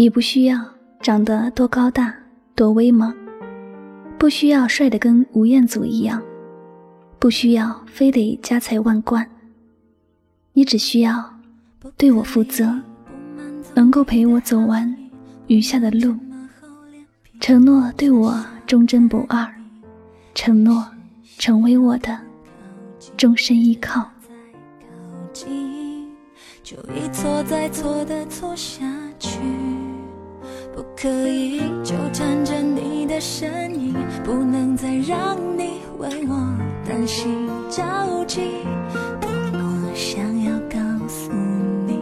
你不需要长得多高大、多威猛，不需要帅得跟吴彦祖一样，不需要非得家财万贯。你只需要对我负责，能够陪我走完余下的路，承诺对我忠贞不二，承诺成为我的终身依靠。就一错再错的错下去，可以纠缠着你的身影，不能再让你为我担心着急。多么想要告诉你，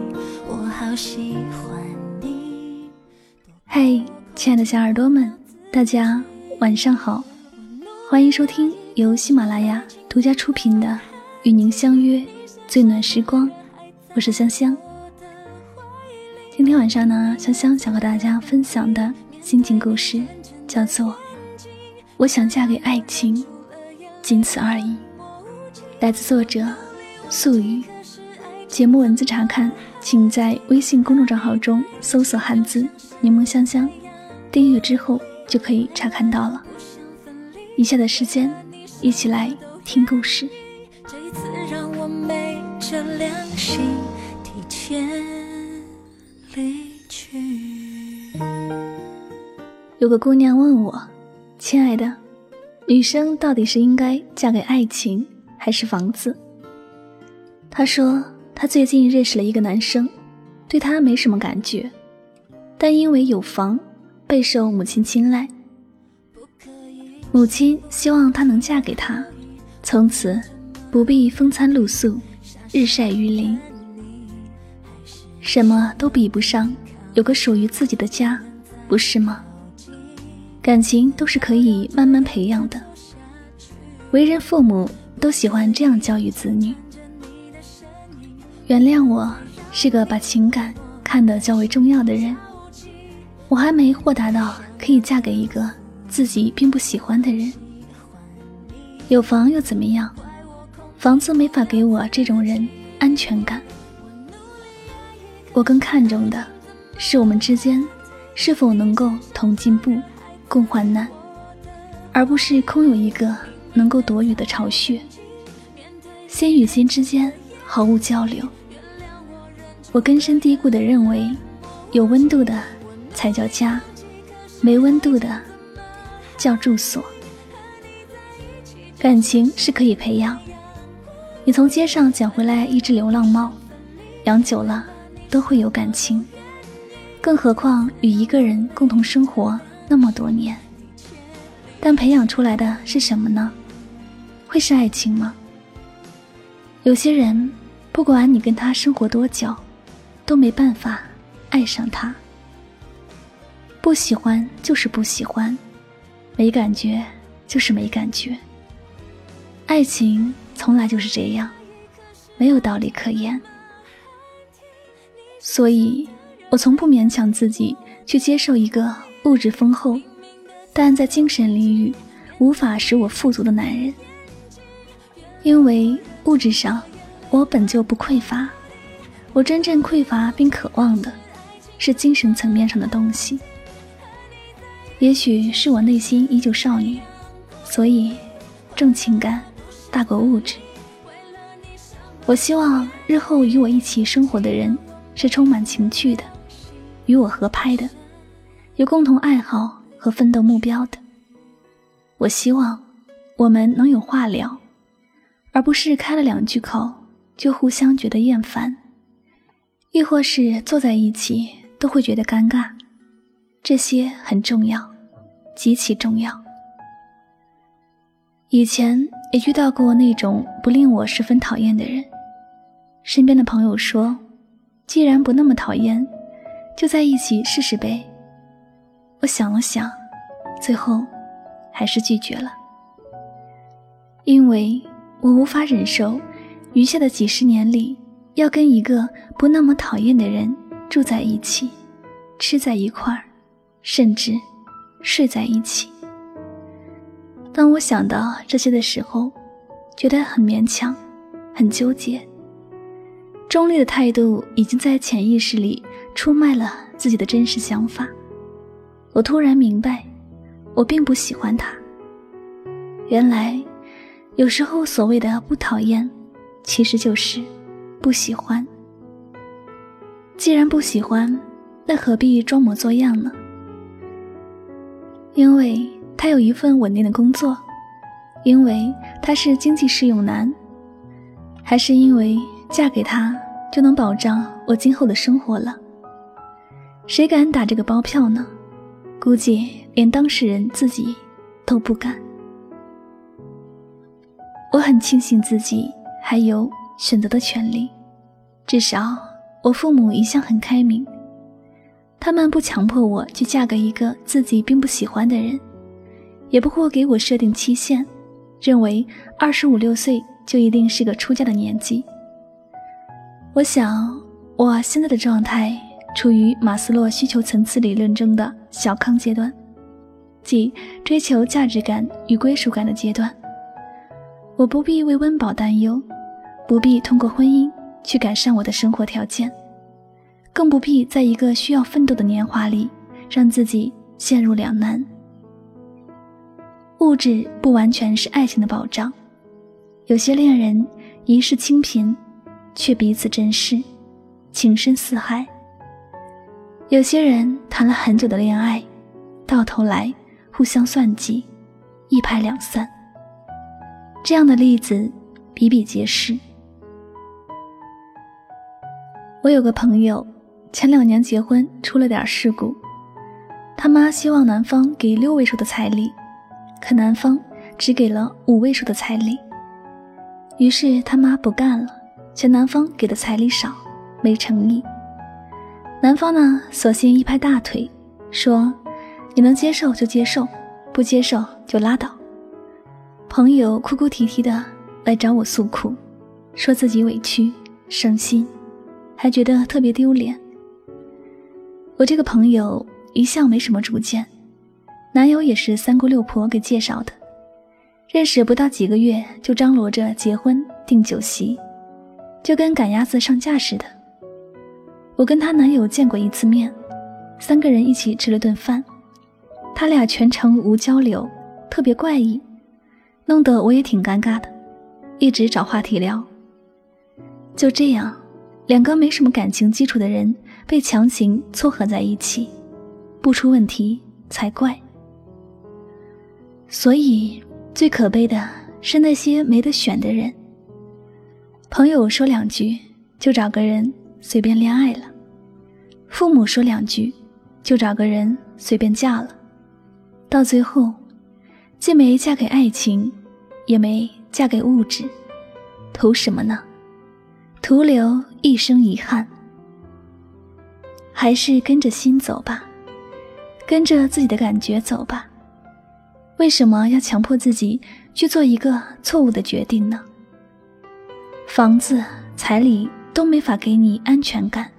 我好喜欢你。嘿，亲爱的小耳朵们，大家晚上好，欢迎收听由喜马拉雅独家出品的《与您相约最暖时光》。我是香香，今天晚上呢，香香想和大家分享的心情故事叫做《我想嫁给爱情》，仅此而已。来自作者素雨。节目文字查看，请在微信公众账号中搜索汉字“柠檬香香”，订阅之后就可以查看到了。以下的时间，一起来听故事。这次让我昧着良心提前离去。有个姑娘问我：“亲爱的，女生到底是应该嫁给爱情还是房子？”她说她最近认识了一个男生，对他没什么感觉，但因为有房，备受母亲青睐。母亲希望她能嫁给他，从此。不必风餐露宿，日晒雨淋，什么都比不上有个属于自己的家，不是吗？感情都是可以慢慢培养的。为人父母都喜欢这样教育子女。原谅我是个把情感看得较为重要的人，我还没豁达到可以嫁给一个自己并不喜欢的人。有房又怎么样？房子没法给我这种人安全感，我更看重的是我们之间是否能够同进步、共患难，而不是空有一个能够躲雨的巢穴。心与心之间毫无交流，我根深蒂固地认为，有温度的才叫家，没温度的叫住所。感情是可以培养。你从街上捡回来一只流浪猫，养久了都会有感情，更何况与一个人共同生活那么多年。但培养出来的是什么呢？会是爱情吗？有些人，不管你跟他生活多久，都没办法爱上他。不喜欢就是不喜欢，没感觉就是没感觉。爱情。从来就是这样，没有道理可言。所以，我从不勉强自己去接受一个物质丰厚，但在精神领域无法使我富足的男人。因为物质上我本就不匮乏，我真正匮乏并渴望的是精神层面上的东西。也许是我内心依旧少女，所以重情感。大过物质。我希望日后与我一起生活的人是充满情趣的，与我合拍的，有共同爱好和奋斗目标的。我希望我们能有话聊，而不是开了两句口就互相觉得厌烦，亦或是坐在一起都会觉得尴尬。这些很重要，极其重要。以前也遇到过那种不令我十分讨厌的人，身边的朋友说：“既然不那么讨厌，就在一起试试呗。”我想了想，最后还是拒绝了，因为我无法忍受余下的几十年里要跟一个不那么讨厌的人住在一起，吃在一块儿，甚至睡在一起。当我想到这些的时候，觉得很勉强，很纠结。中立的态度已经在潜意识里出卖了自己的真实想法。我突然明白，我并不喜欢他。原来，有时候所谓的不讨厌，其实就是不喜欢。既然不喜欢，那何必装模作样呢？因为他有一份稳定的工作，因为他是经济适用男，还是因为嫁给他就能保障我今后的生活了？谁敢打这个包票呢？估计连当事人自己都不敢。我很庆幸自己还有选择的权利，至少。我父母一向很开明，他们不强迫我去嫁给一个自己并不喜欢的人，也不会给我设定期限，认为二十五六岁就一定是个出嫁的年纪。我想，我现在的状态处于马斯洛需求层次理论中的小康阶段，即追求价值感与归属感的阶段。我不必为温饱担忧，不必通过婚姻。去改善我的生活条件，更不必在一个需要奋斗的年华里让自己陷入两难。物质不完全是爱情的保障，有些恋人一世清贫，却彼此珍视，情深似海；有些人谈了很久的恋爱，到头来互相算计，一拍两散。这样的例子比比皆是。我有个朋友，前两年结婚出了点事故，他妈希望男方给六位数的彩礼，可男方只给了五位数的彩礼，于是他妈不干了，嫌男方给的彩礼少，没诚意。男方呢，索性一拍大腿，说：“你能接受就接受，不接受就拉倒。”朋友哭哭啼啼的来找我诉苦，说自己委屈伤心。还觉得特别丢脸。我这个朋友一向没什么主见，男友也是三姑六婆给介绍的，认识不到几个月就张罗着结婚订酒席，就跟赶鸭子上架似的。我跟她男友见过一次面，三个人一起吃了顿饭，他俩全程无交流，特别怪异，弄得我也挺尴尬的，一直找话题聊。就这样。两个没什么感情基础的人被强行撮合在一起，不出问题才怪。所以最可悲的是那些没得选的人。朋友说两句就找个人随便恋爱了，父母说两句就找个人随便嫁了，到最后既没嫁给爱情，也没嫁给物质，图什么呢？徒留一生遗憾，还是跟着心走吧，跟着自己的感觉走吧。为什么要强迫自己去做一个错误的决定呢？房子、彩礼都没法给你安全感，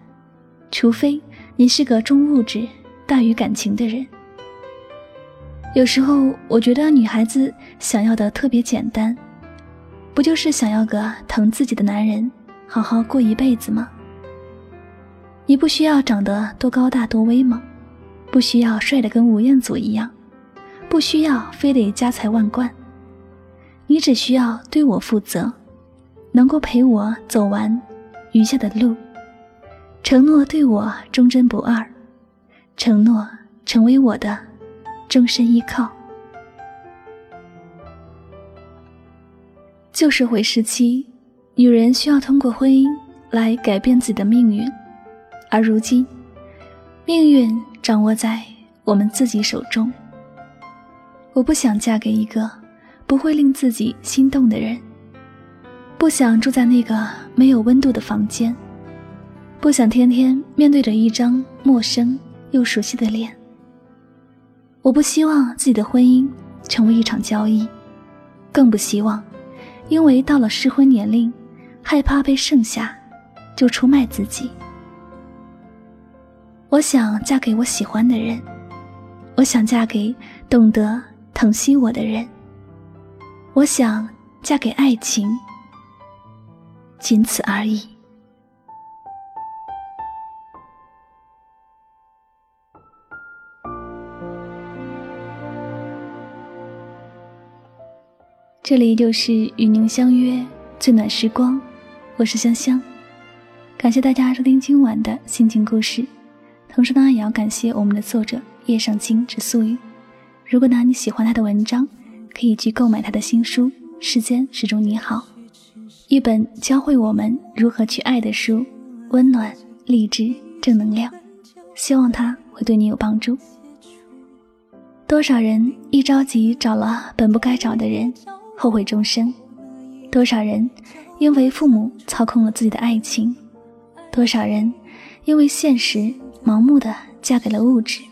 除非你是个重物质大于感情的人。有时候我觉得女孩子想要的特别简单，不就是想要个疼自己的男人？好好过一辈子吗？你不需要长得多高大多威猛，不需要帅得跟吴彦祖一样，不需要非得家财万贯。你只需要对我负责，能够陪我走完余下的路，承诺对我忠贞不二，承诺成为我的终身依靠。旧社会时期。女人需要通过婚姻来改变自己的命运，而如今，命运掌握在我们自己手中。我不想嫁给一个不会令自己心动的人，不想住在那个没有温度的房间，不想天天面对着一张陌生又熟悉的脸。我不希望自己的婚姻成为一场交易，更不希望因为到了适婚年龄。害怕被剩下，就出卖自己。我想嫁给我喜欢的人，我想嫁给懂得疼惜我的人，我想嫁给爱情，仅此而已。这里就是与您相约最暖时光，我是香香，感谢大家收听今晚的心情故事，同时呢，也要感谢我们的作者叶上清之素语。如果呢你喜欢他的文章，可以去购买他的新书《世间始终你好》。一本教会我们如何去爱的书，温暖、励志、正能量。希望它会对你有帮助。多少人一着急找了本不该找的人，后悔终生；多少人因为父母操控了自己的爱情。多少人因为现实盲目的嫁给了物质，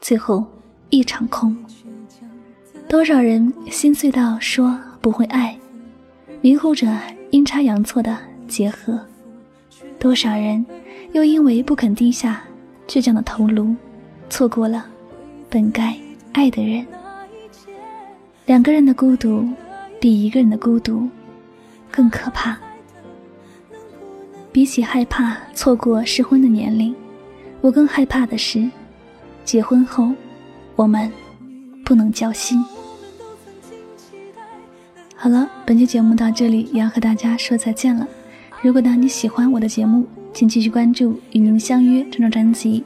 最后一场空。多少人心碎到说不会爱，迷糊着阴差阳错的结合。多少人又因为不肯低下倔强的头颅，错过了本该爱的人。两个人的孤独比一个人的孤独更可怕。比起害怕错过适婚的年龄，我更害怕的是，结婚后我们不能交心。好了，本期节目到这里也要和大家说再见了。如果呢你喜欢我的节目，请继续关注《与您相约》这张专辑。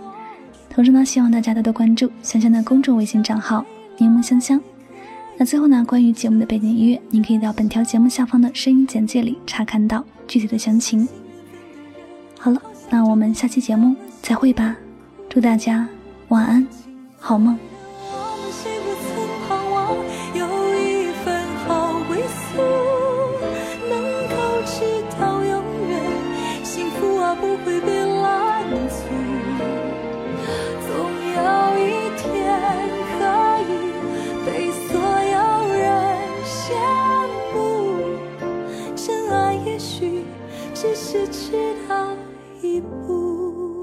同时呢，希望大家多多关注香香的公众微信账号“柠檬香香”。那最后呢，关于节目的背景音乐，您可以到本条节目下方的声音简介里查看到具体的详情。好了，那我们下期节目再会吧，祝大家晚安，好梦。只知道一步。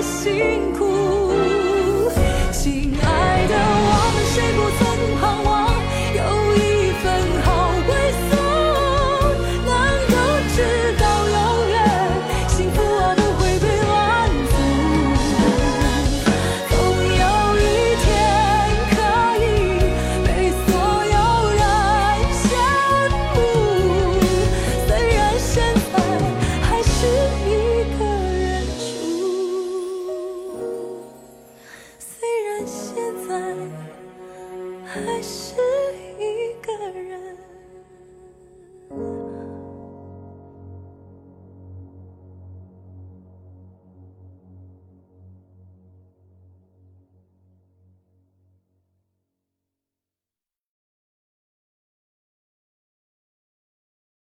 辛苦尽